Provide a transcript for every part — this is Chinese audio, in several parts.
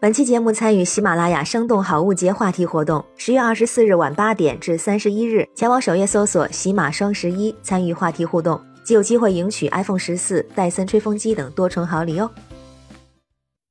本期节目参与喜马拉雅生动好物节话题活动，十月二十四日晚八点至三十一日，前往首页搜索“喜马双十一”，参与话题互动，即有机会赢取 iPhone 十四、戴森吹风机等多重好礼哦。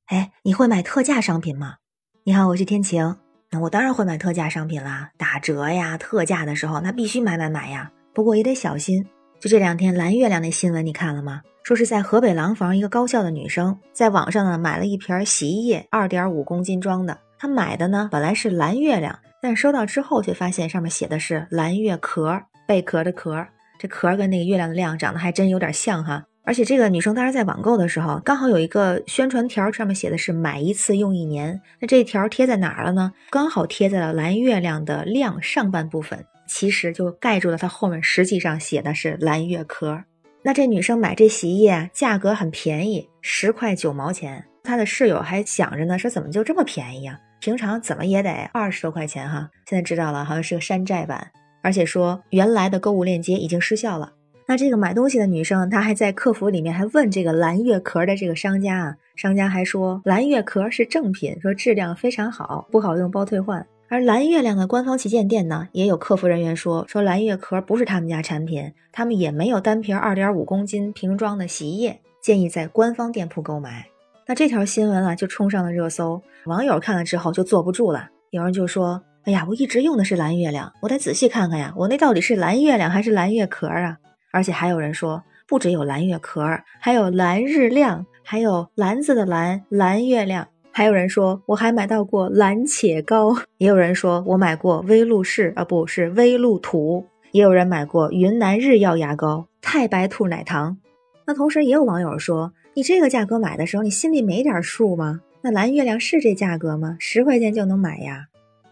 哎，你会买特价商品吗？你好，我是天晴。那我当然会买特价商品啦，打折呀、特价的时候，那必须买买买呀。不过也得小心。就这两天蓝月亮那新闻，你看了吗？说是在河北廊坊一个高校的女生，在网上呢买了一瓶洗衣液，二点五公斤装的。她买的呢本来是蓝月亮，但收到之后却发现上面写的是蓝月壳，贝壳的壳。这壳跟那个月亮的亮长得还真有点像哈。而且这个女生当时在网购的时候，刚好有一个宣传条，上面写的是买一次用一年。那这条贴在哪儿了呢？刚好贴在了蓝月亮的亮上半部分，其实就盖住了它后面实际上写的是蓝月壳。那这女生买这洗衣液，价格很便宜，十块九毛钱。她的室友还想着呢，说怎么就这么便宜啊？平常怎么也得二十多块钱哈。现在知道了，好像是个山寨版，而且说原来的购物链接已经失效了。那这个买东西的女生，她还在客服里面还问这个蓝月壳的这个商家啊，商家还说蓝月壳是正品，说质量非常好，不好用包退换。而蓝月亮的官方旗舰店呢，也有客服人员说，说蓝月壳不是他们家产品，他们也没有单瓶二点五公斤瓶装的洗衣液，建议在官方店铺购买。那这条新闻啊，就冲上了热搜，网友看了之后就坐不住了，有人就说，哎呀，我一直用的是蓝月亮，我得仔细看看呀，我那到底是蓝月亮还是蓝月壳啊？而且还有人说，不只有蓝月壳，还有蓝日亮，还有蓝字的蓝蓝月亮。还有人说我还买到过蓝且膏，也有人说我买过威露士啊，不是威露土，也有人买过云南日耀牙膏、太白兔奶糖。那同时也有网友说，你这个价格买的时候，你心里没点数吗？那蓝月亮是这价格吗？十块钱就能买呀？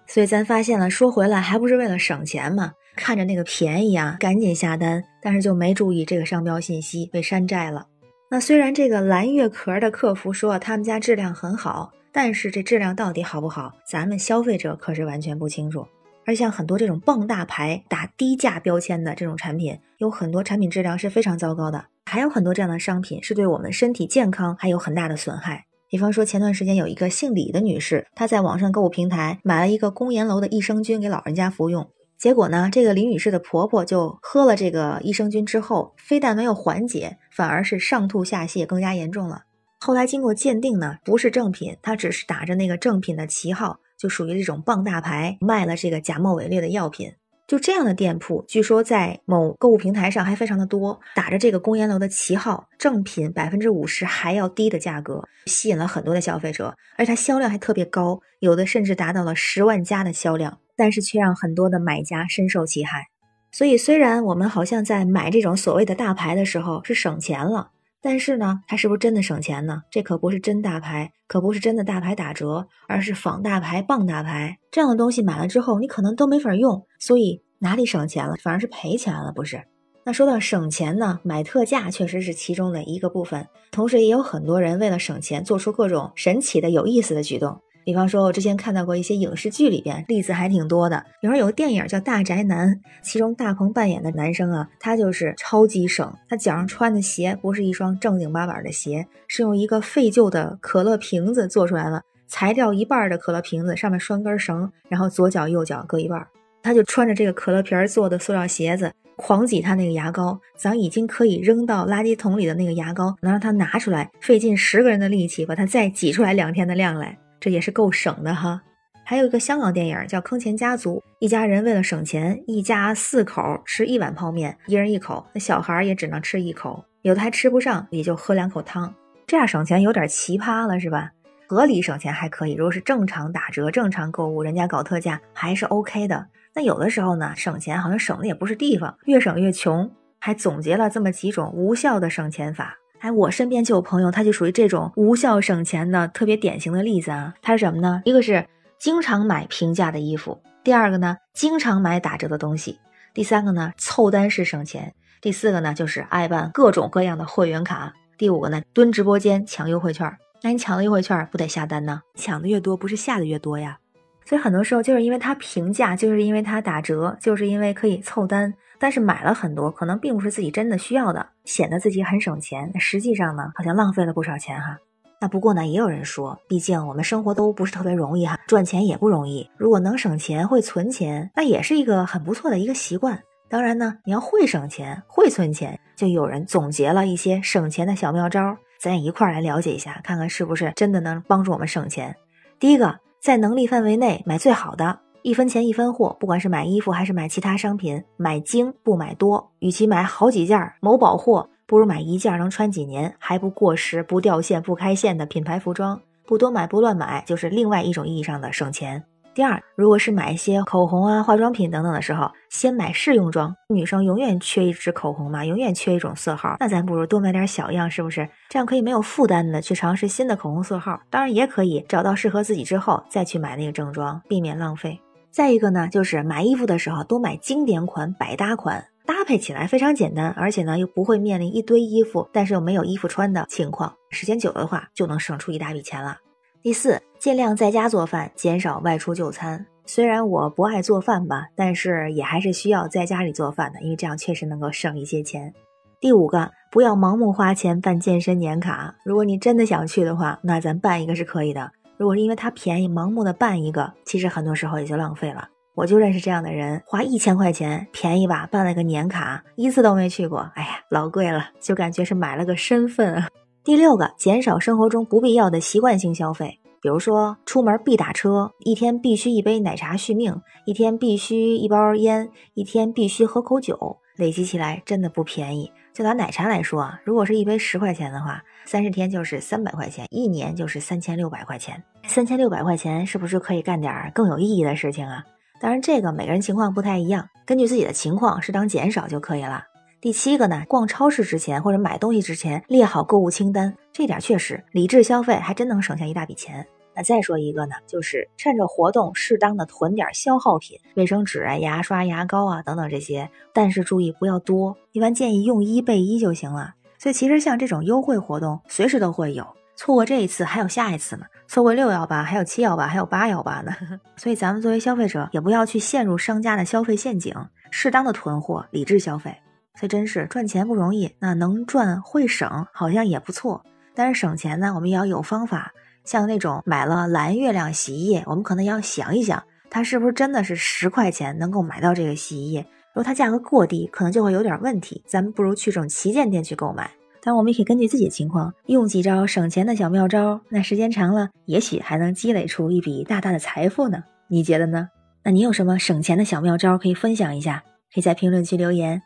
所以咱发现了，说回来还不是为了省钱嘛？看着那个便宜啊，赶紧下单，但是就没注意这个商标信息被山寨了。那虽然这个蓝月壳的客服说他们家质量很好。但是这质量到底好不好，咱们消费者可是完全不清楚。而像很多这种傍大牌、打低价标签的这种产品，有很多产品质量是非常糟糕的。还有很多这样的商品是对我们身体健康还有很大的损害。比方说，前段时间有一个姓李的女士，她在网上购物平台买了一个公研楼的益生菌给老人家服用，结果呢，这个李女士的婆婆就喝了这个益生菌之后，非但没有缓解，反而是上吐下泻更加严重了。后来经过鉴定呢，不是正品，它只是打着那个正品的旗号，就属于这种傍大牌，卖了这个假冒伪劣的药品。就这样的店铺，据说在某购物平台上还非常的多，打着这个公研楼的旗号，正品百分之五十还要低的价格，吸引了很多的消费者，而它销量还特别高，有的甚至达到了十万加的销量，但是却让很多的买家深受其害。所以，虽然我们好像在买这种所谓的大牌的时候是省钱了。但是呢，它是不是真的省钱呢？这可不是真大牌，可不是真的大牌打折，而是仿大牌、傍大牌这样的东西。买了之后，你可能都没法用，所以哪里省钱了，反而是赔钱了，不是？那说到省钱呢，买特价确实是其中的一个部分，同时也有很多人为了省钱，做出各种神奇的、有意思的举动。比方说，我之前看到过一些影视剧里边例子还挺多的。比方有个电影叫《大宅男》，其中大鹏扮演的男生啊，他就是超级省。他脚上穿的鞋不是一双正经八百的鞋，是用一个废旧的可乐瓶子做出来了，裁掉一半的可乐瓶子，上面拴根绳，然后左脚右脚各一半。他就穿着这个可乐瓶做的塑料鞋子，狂挤他那个牙膏。咱已经可以扔到垃圾桶里的那个牙膏，能让他拿出来，费尽十个人的力气把它再挤出来两天的量来。这也是够省的哈，还有一个香港电影叫《坑钱家族》，一家人为了省钱，一家四口吃一碗泡面，一人一口，那小孩也只能吃一口，有的还吃不上，也就喝两口汤，这样省钱有点奇葩了，是吧？合理省钱还可以，如果是正常打折、正常购物，人家搞特价还是 OK 的。那有的时候呢，省钱好像省的也不是地方，越省越穷，还总结了这么几种无效的省钱法。哎，我身边就有朋友，他就属于这种无效省钱的特别典型的例子啊。他是什么呢？一个是经常买平价的衣服，第二个呢，经常买打折的东西，第三个呢，凑单式省钱，第四个呢，就是爱办各种各样的会员卡，第五个呢，蹲直播间抢优惠券。那你抢了优惠券，不得下单呢？抢的越多，不是下的越多呀？所以很多时候就是因为它平价，就是因为它打折，就是因为可以凑单。但是买了很多，可能并不是自己真的需要的，显得自己很省钱。实际上呢，好像浪费了不少钱哈。那不过呢，也有人说，毕竟我们生活都不是特别容易哈，赚钱也不容易。如果能省钱、会存钱，那也是一个很不错的一个习惯。当然呢，你要会省钱、会存钱，就有人总结了一些省钱的小妙招，咱也一块儿来了解一下，看看是不是真的能帮助我们省钱。第一个，在能力范围内买最好的，一分钱一分货。不管是买衣服还是买其他商品，买精不买多。与其买好几件某宝货。不如买一件能穿几年还不过时、不掉线、不开线的品牌服装，不多买不乱买，就是另外一种意义上的省钱。第二，如果是买一些口红啊、化妆品等等的时候，先买试用装。女生永远缺一支口红嘛，永远缺一种色号，那咱不如多买点小样，是不是？这样可以没有负担的去尝试新的口红色号。当然，也可以找到适合自己之后再去买那个正装，避免浪费。再一个呢，就是买衣服的时候多买经典款、百搭款。搭配起来非常简单，而且呢又不会面临一堆衣服，但是又没有衣服穿的情况。时间久了的话，就能省出一大笔钱了。第四，尽量在家做饭，减少外出就餐。虽然我不爱做饭吧，但是也还是需要在家里做饭的，因为这样确实能够省一些钱。第五个，不要盲目花钱办健身年卡。如果你真的想去的话，那咱办一个是可以的。如果是因为它便宜，盲目的办一个，其实很多时候也就浪费了。我就认识这样的人，花一千块钱便宜吧，办了个年卡，一次都没去过，哎呀，老贵了，就感觉是买了个身份。第六个，减少生活中不必要的习惯性消费，比如说出门必打车，一天必须一杯奶茶续命，一天必须一包烟，一天必须喝口酒，累积起来真的不便宜。就拿奶茶来说，如果是一杯十块钱的话，三十天就是三百块钱，一年就是三千六百块钱。三千六百块钱是不是可以干点更有意义的事情啊？当然，这个每个人情况不太一样，根据自己的情况适当减少就可以了。第七个呢，逛超市之前或者买东西之前列好购物清单，这点确实理智消费，还真能省下一大笔钱。那再说一个呢，就是趁着活动适当的囤点消耗品，卫生纸啊、牙刷、牙膏啊等等这些，但是注意不要多，一般建议用一备一就行了。所以其实像这种优惠活动，随时都会有。错过这一次还有下一次呢，错过六幺八还有七幺八还有八幺八呢，所以咱们作为消费者也不要去陷入商家的消费陷阱，适当的囤货，理智消费。所以真是赚钱不容易，那能赚会省好像也不错。但是省钱呢，我们也要有方法。像那种买了蓝月亮洗衣液，我们可能要想一想，它是不是真的是十块钱能够买到这个洗衣液？如果它价格过低，可能就会有点问题。咱们不如去这种旗舰店去购买。当然，我们也可以根据自己的情况用几招省钱的小妙招，那时间长了，也许还能积累出一笔大大的财富呢。你觉得呢？那你有什么省钱的小妙招可以分享一下？可以在评论区留言。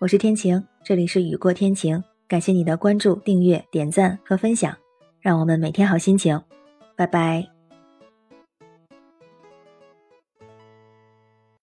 我是天晴，这里是雨过天晴，感谢你的关注、订阅、点赞和分享，让我们每天好心情。拜拜。